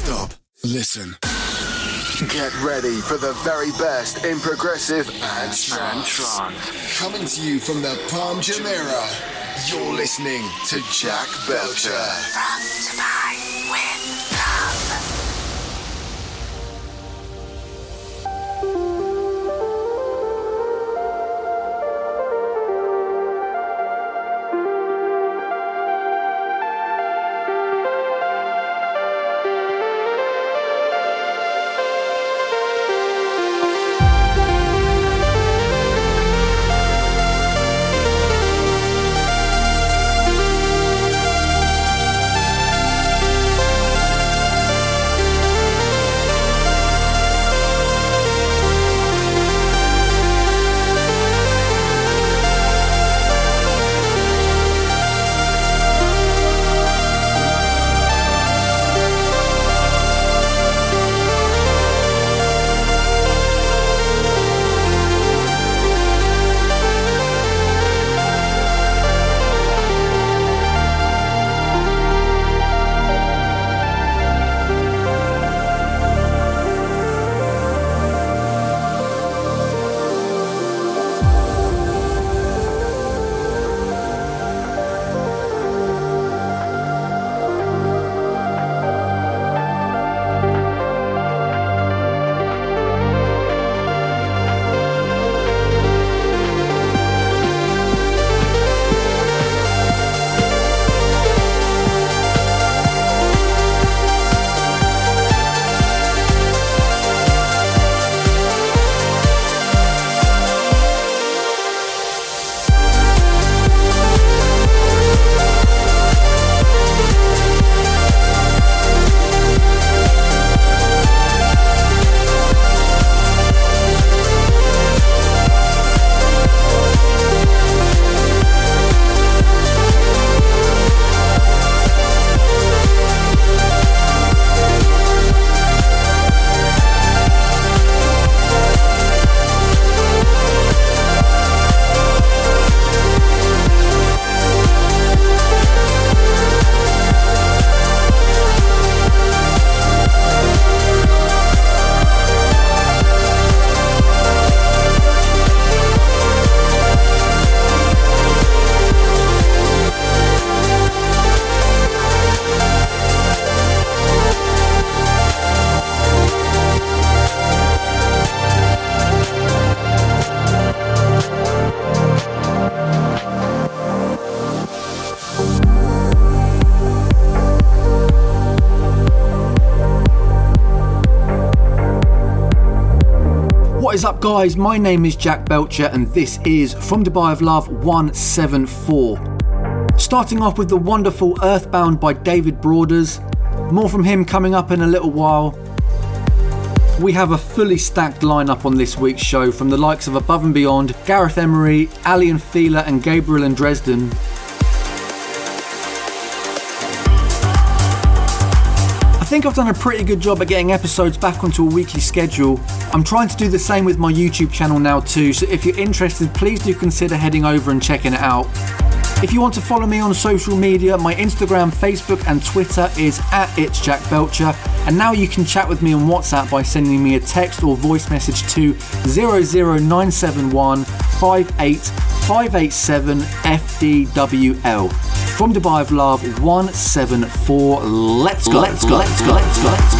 Stop. Listen. Get ready for the very best in progressive and trance. Coming to you from the Palm Jumeirah, you're listening to Jack Belcher. From Dubai guys? My name is Jack Belcher, and this is From Dubai of Love 174. Starting off with the wonderful Earthbound by David Broaders. More from him coming up in a little while. We have a fully stacked lineup on this week's show from the likes of Above and Beyond, Gareth Emery, Aly and Fila, and Gabriel and Dresden. I think I've done a pretty good job at getting episodes back onto a weekly schedule. I'm trying to do the same with my YouTube channel now too, so if you're interested, please do consider heading over and checking it out. If you want to follow me on social media, my Instagram, Facebook, and Twitter is at It's Jack Belcher. And now you can chat with me on WhatsApp by sending me a text or voice message to 00971 58587 FDWL. From Dubai of Love 174. Let's go, let's go, let's go, let's go, let's go.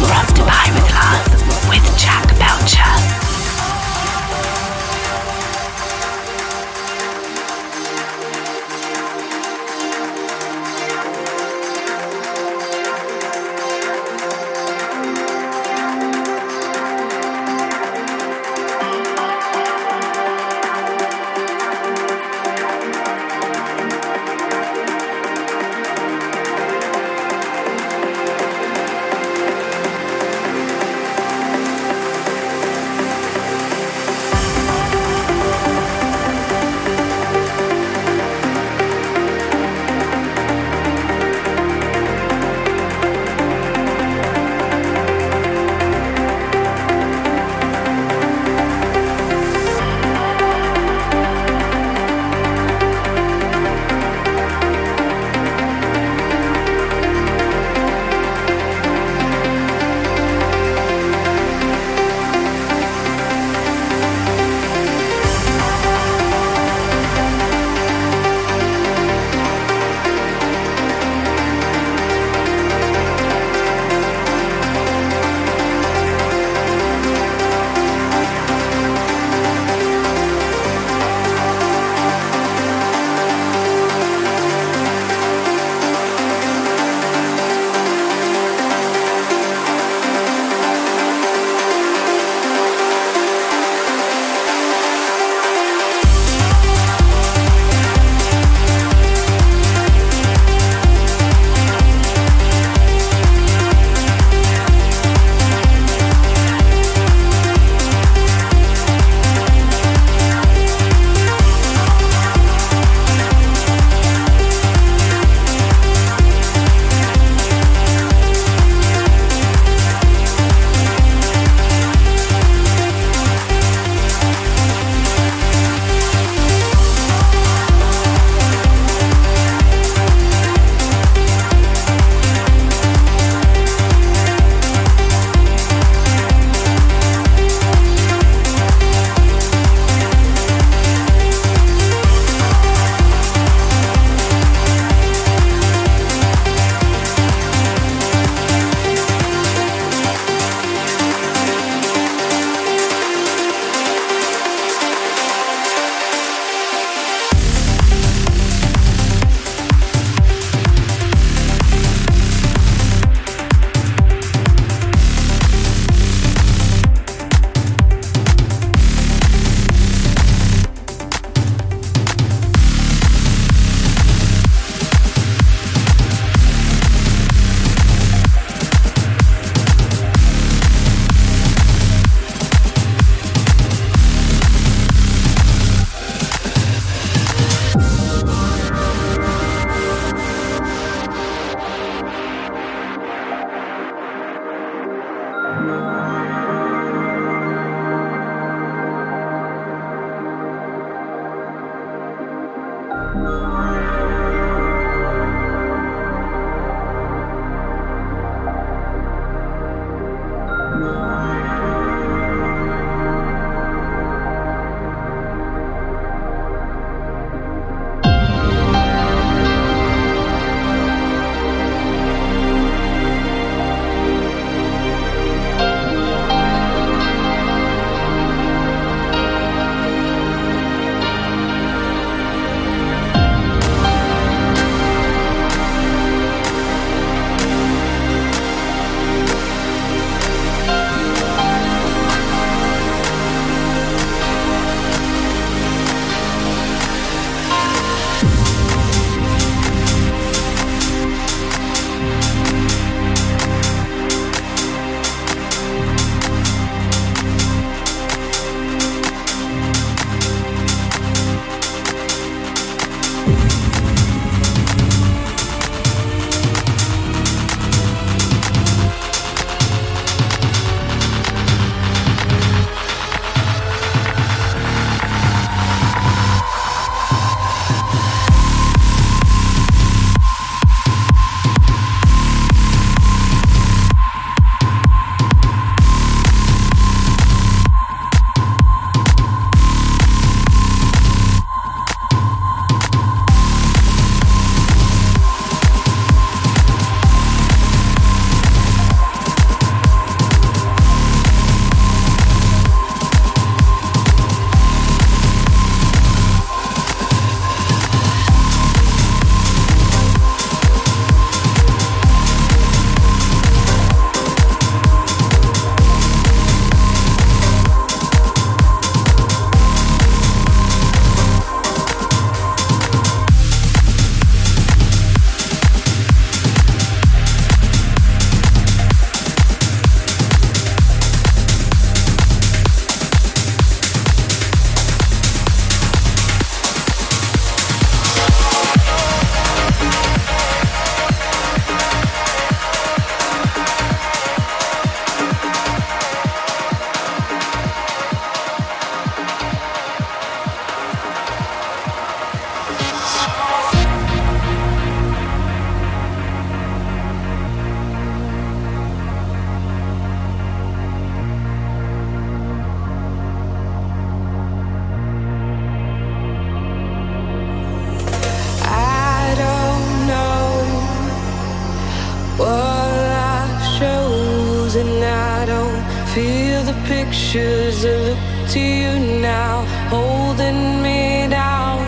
From Dubai pictures. I look to you now, holding me down.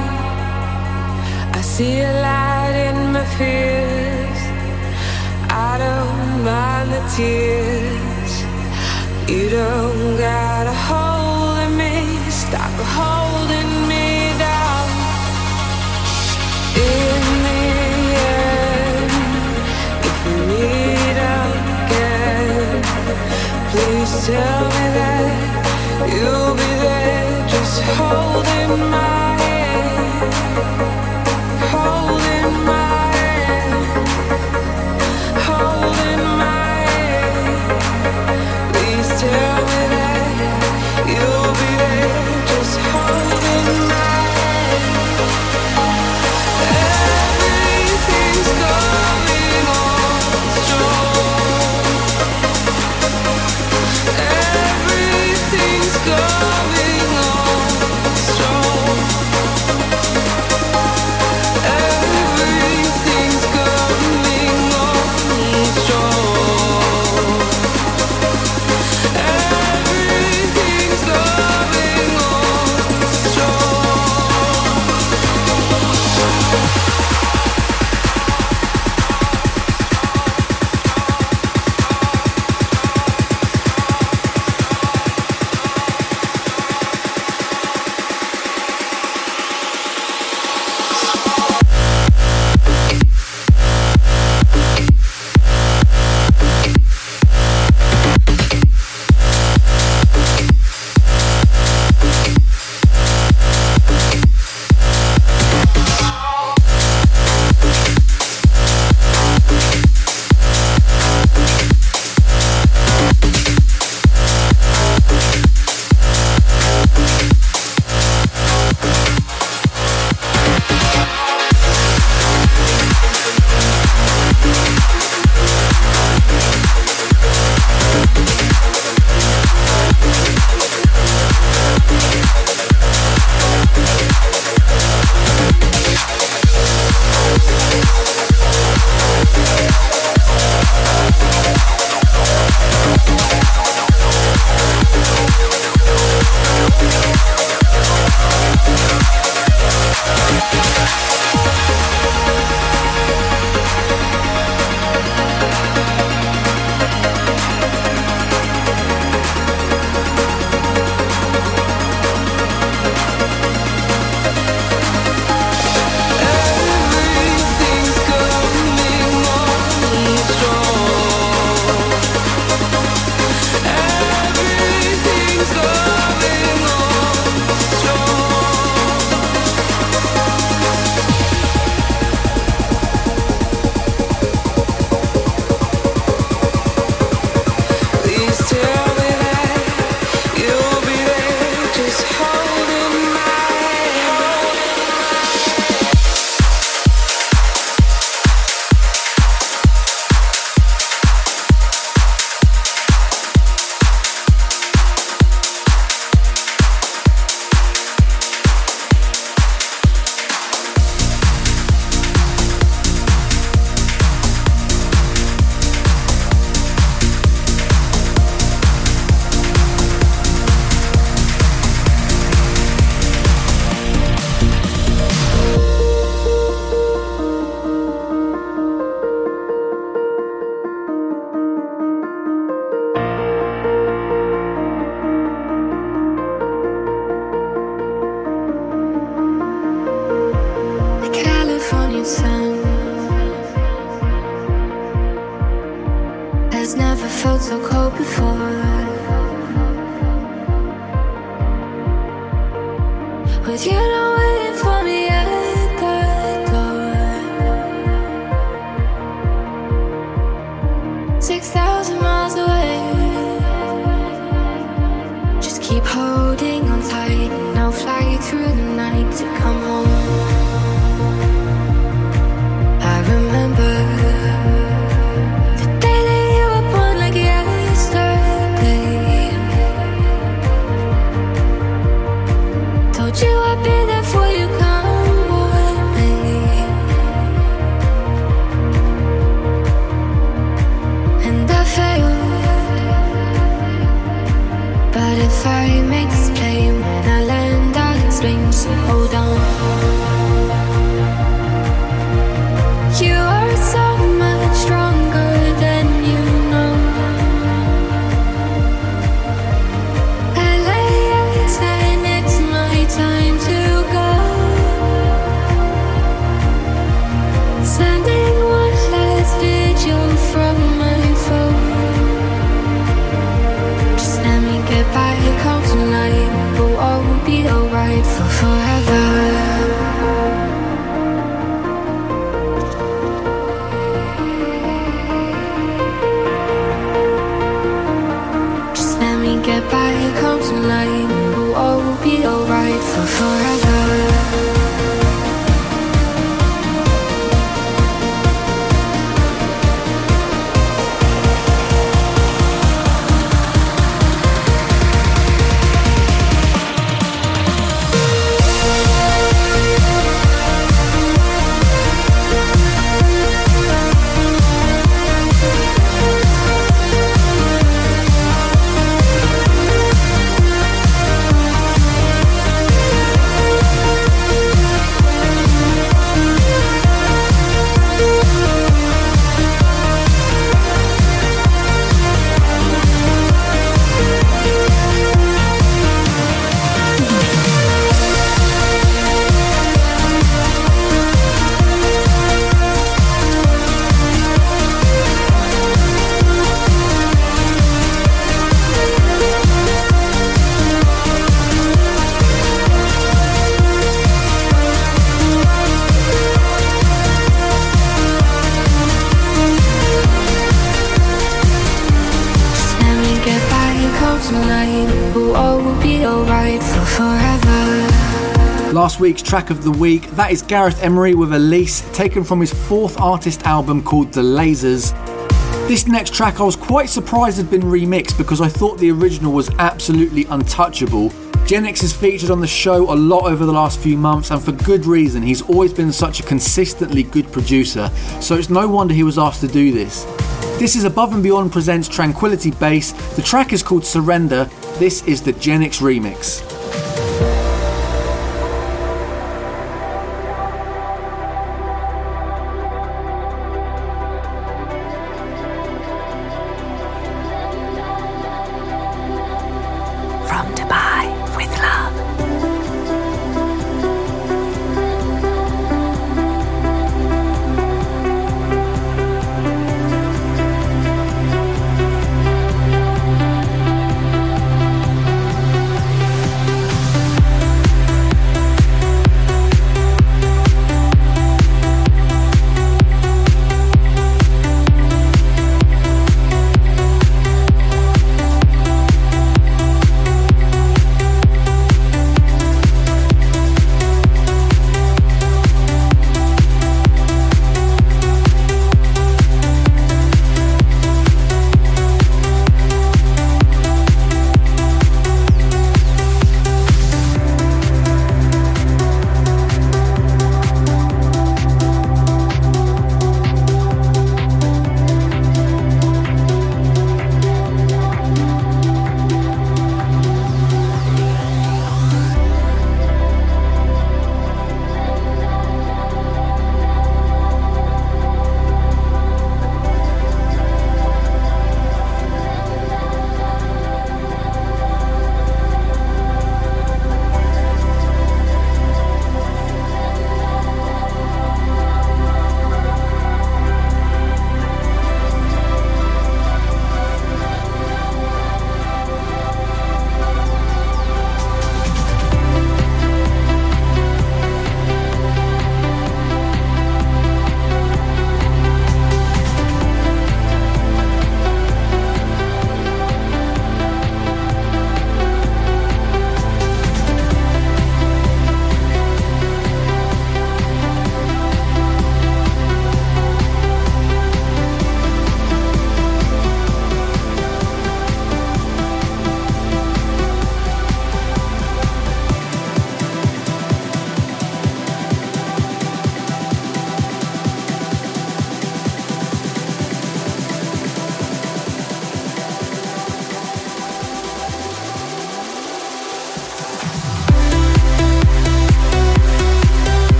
I see a light in my fears. I don't mind the tears. You don't gotta hold me, stop holding me. Please tell me that you'll be there, just holding my hand. Track of the week, that is Gareth Emery with Elise, taken from his fourth artist album called The Lasers. This next track I was quite surprised had been remixed because I thought the original was absolutely untouchable. Genix has featured on the show a lot over the last few months, and for good reason. He's always been such a consistently good producer, so it's no wonder he was asked to do this. This is Above and Beyond presents Tranquility Base. The track is called Surrender. This is the Genix remix.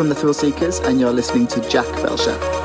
From the Thrillseekers, and you're listening to Jack Belcher.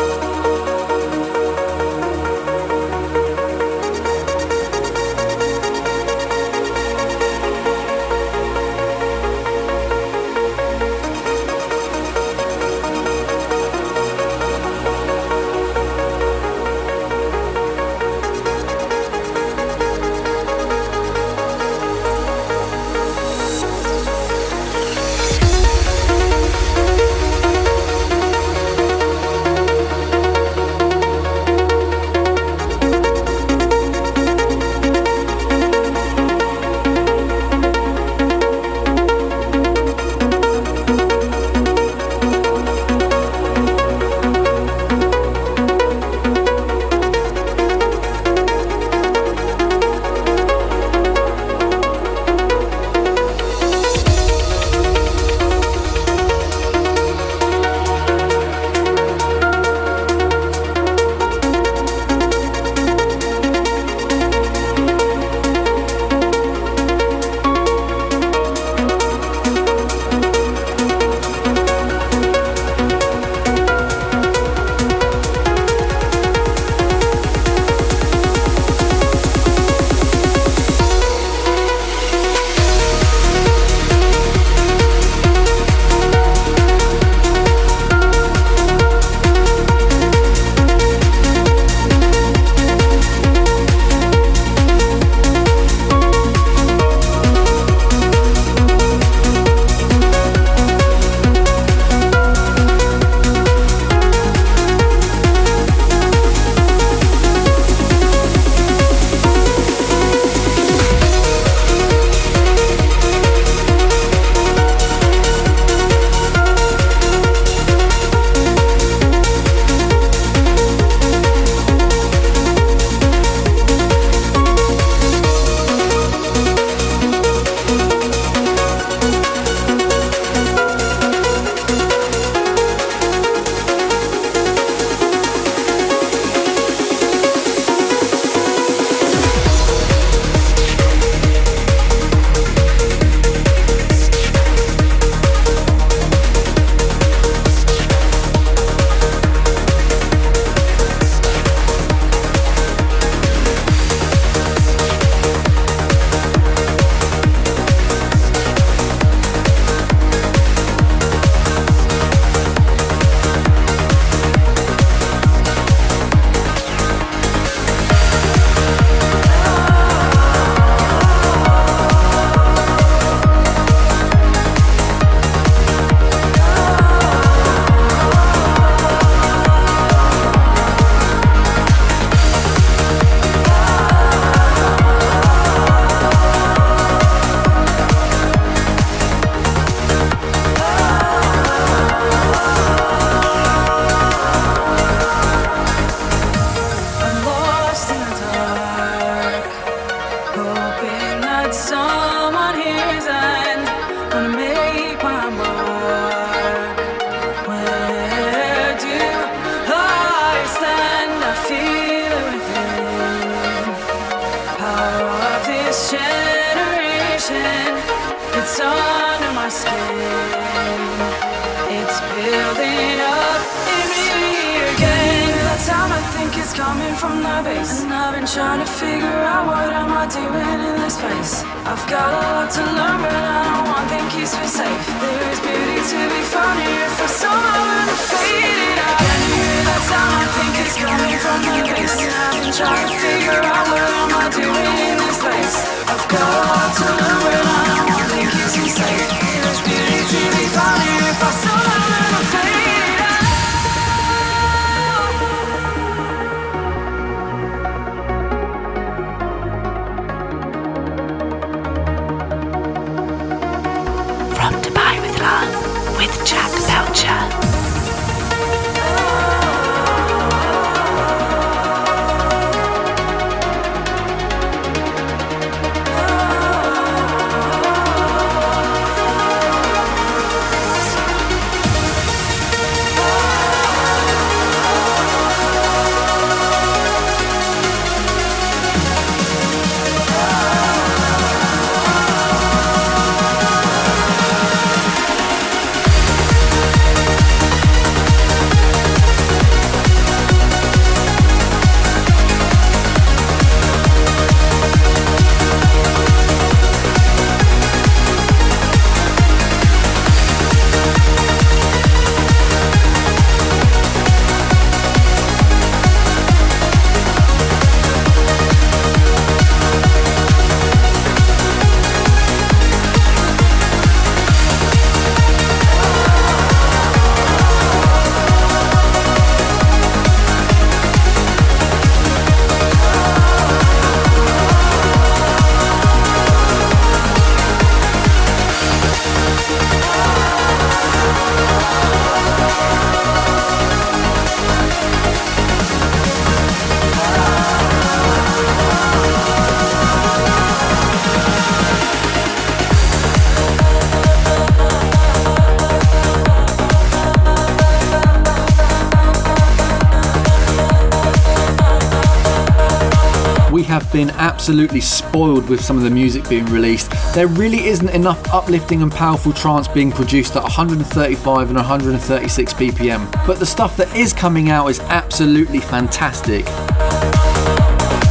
Absolutely spoiled with some of the music being released. There really isn't enough uplifting and powerful trance being produced at 135 and 136 BPM, but the stuff that is coming out is absolutely fantastic.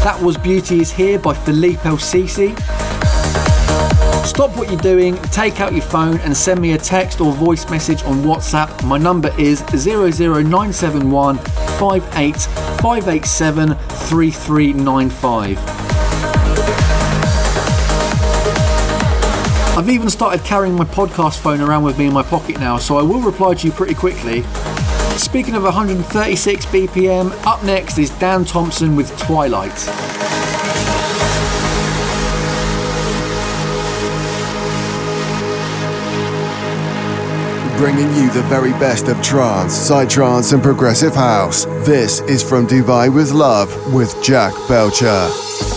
That was Beauty is Here by Philippe El Sisi. Stop what you're doing, take out your phone and send me a text or voice message on WhatsApp. My number is 00971 58587 3395. I've even started carrying my podcast phone around with me in my pocket now, so I will reply to you pretty quickly. Speaking of 136 BPM, up next is Dan Thompson with Twilight. bringing you the very best of trance, psytrance, and progressive house. This is From Dubai with Love with Jack Belcher.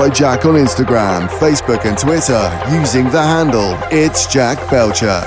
Follow Jack on Instagram, Facebook, and Twitter using the handle It's Jack Belcher.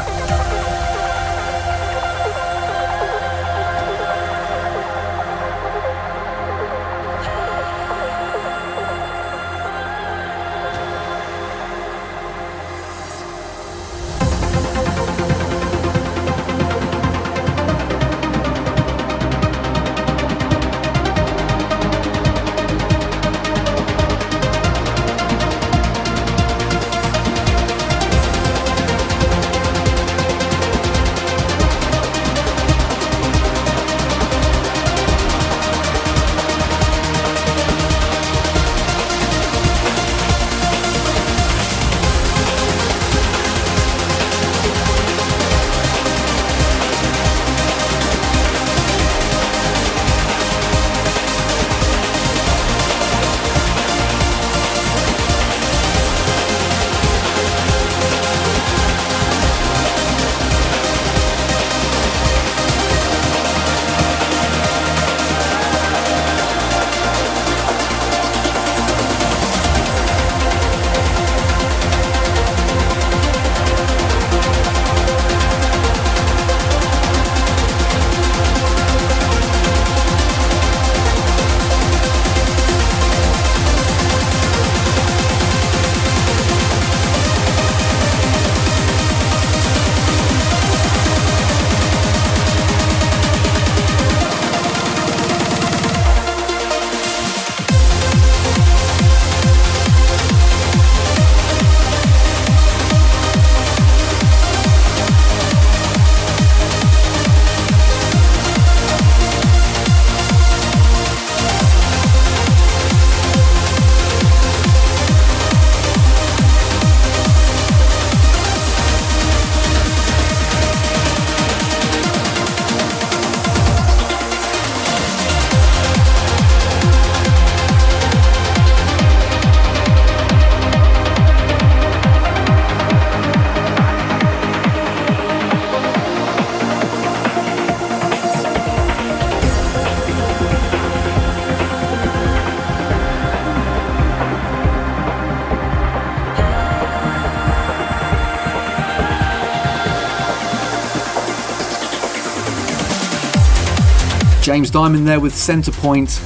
James Dymond there with Centre Point.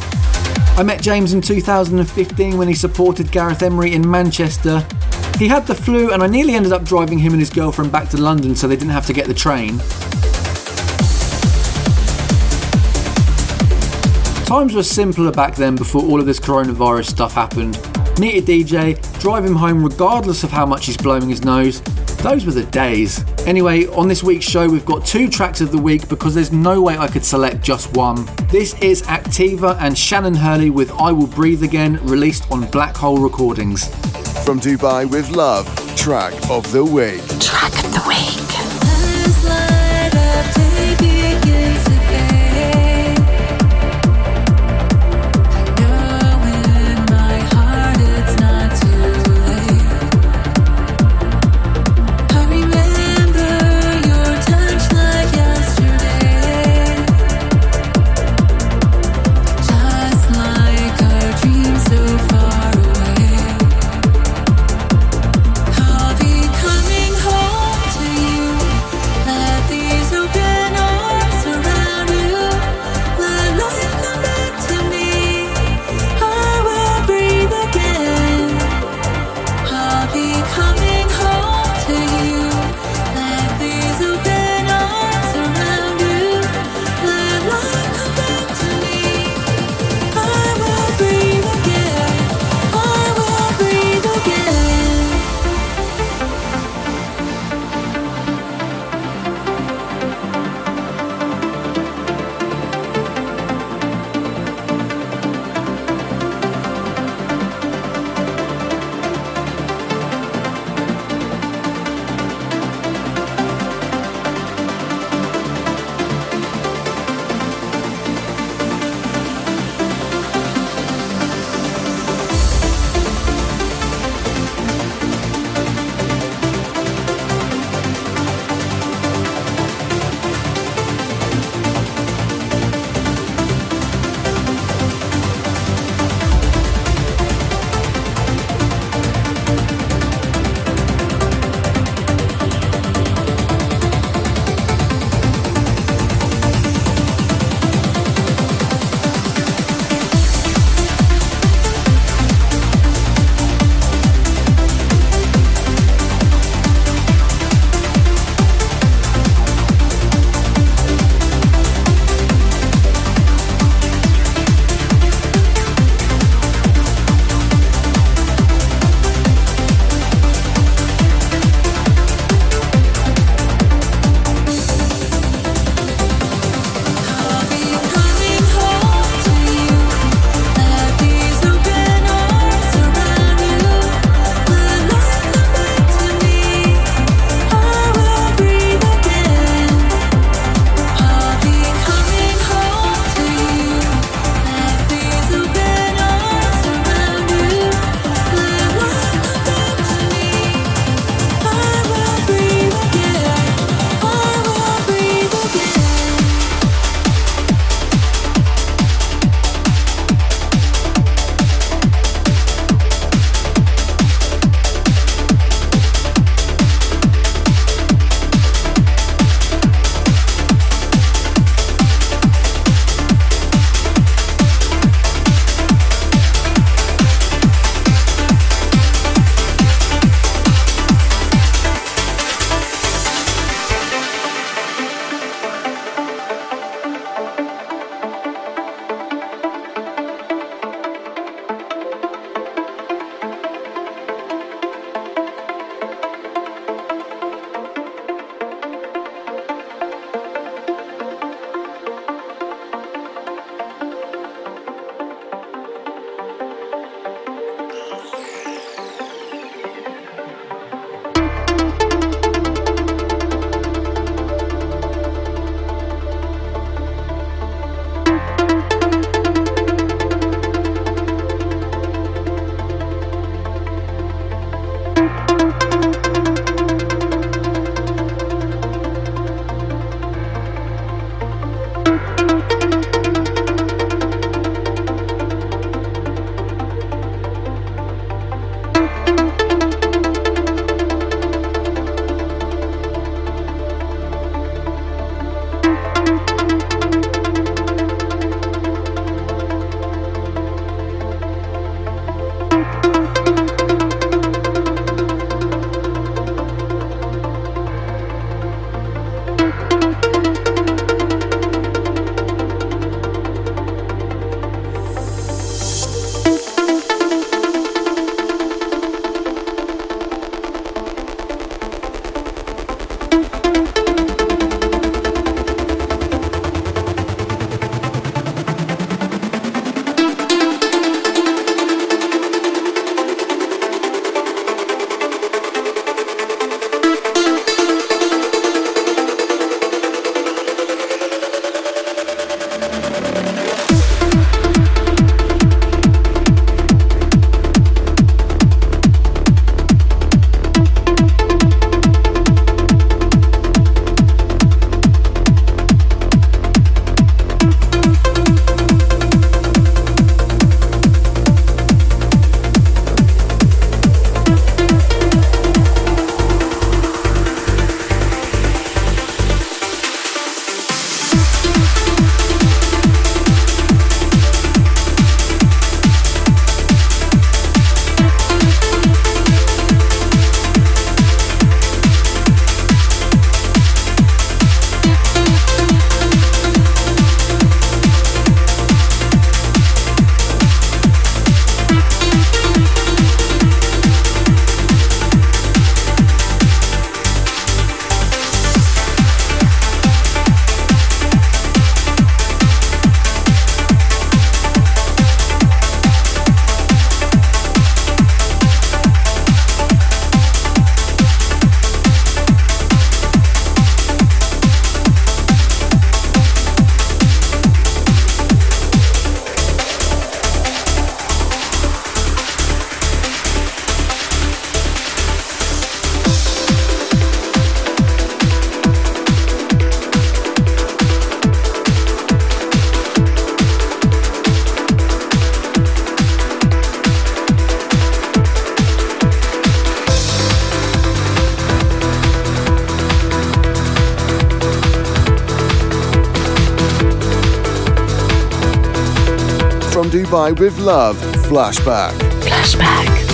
I met James in 2015 when he supported Gareth Emery in Manchester. He had the flu, and I nearly ended up driving him and his girlfriend back to London so they didn't have to get the train. Times were simpler back then before all of this coronavirus stuff happened. Meet a DJ, drive him home regardless of how much he's blowing his nose. Those were the days. Anyway, on this week's show, we've got two tracks of the week because there's no way I could select just one. This is Activa and Shannon Hurley with I Will Breathe Again, released on Black Hole Recordings. From Dubai with Love, track of the week. Track of the week. From Dubai with Love, Flashback. Flashback.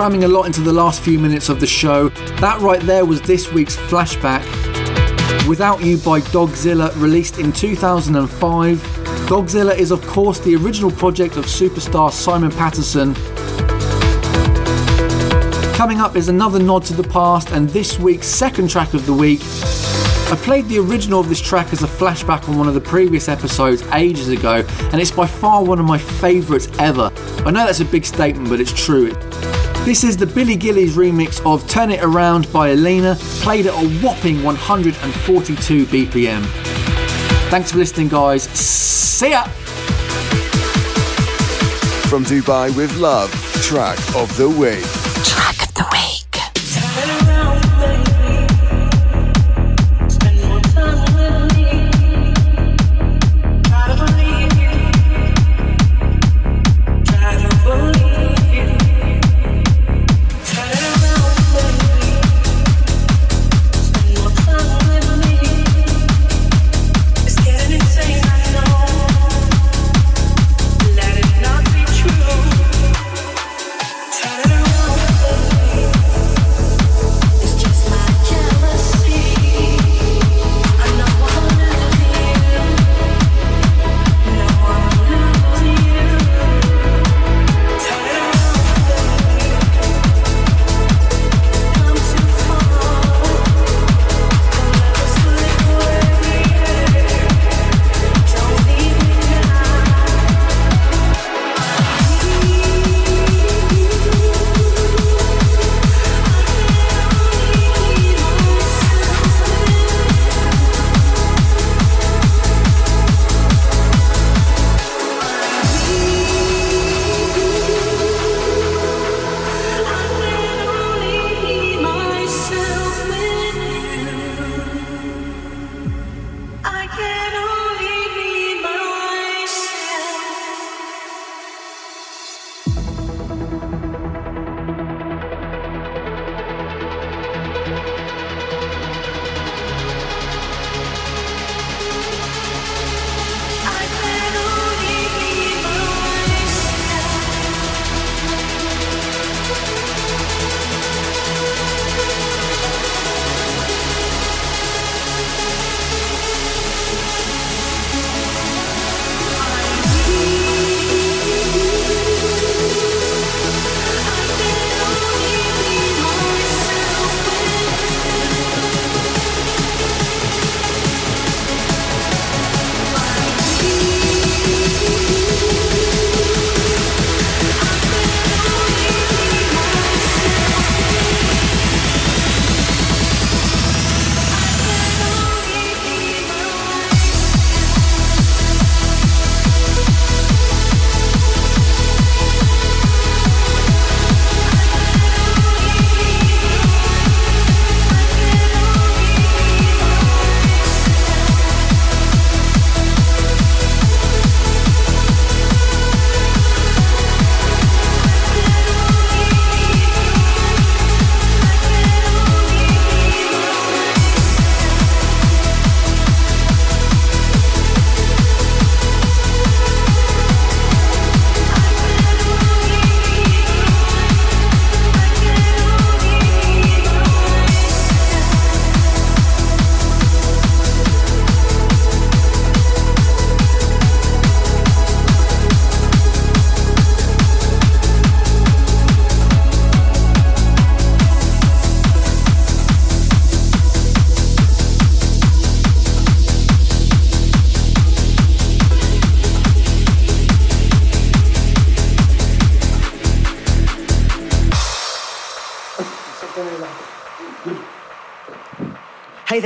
Cramming a lot into the last few minutes of the show. That right there was this week's flashback. Without You by Dogzilla, released in 2005. Dogzilla is, of course, the original project of superstar Simon Patterson. Coming up is another nod to the past and this week's second track of the week. I played the original of this track as a flashback on one of the previous episodes ages ago, and it's by far one of my favourites ever. I know that's a big statement, but it's true. This is the Billy Gillies remix of Turn It Around by Alena, played at a whopping 142 BPM. Thanks for listening, guys. See ya! From Dubai with Love, track of the week.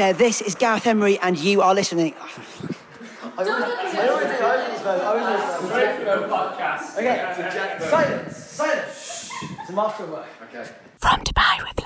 There, this is Gareth Emery, and you are listening. Okay, silence, silence. It's a masterwork. Okay. From Dubai with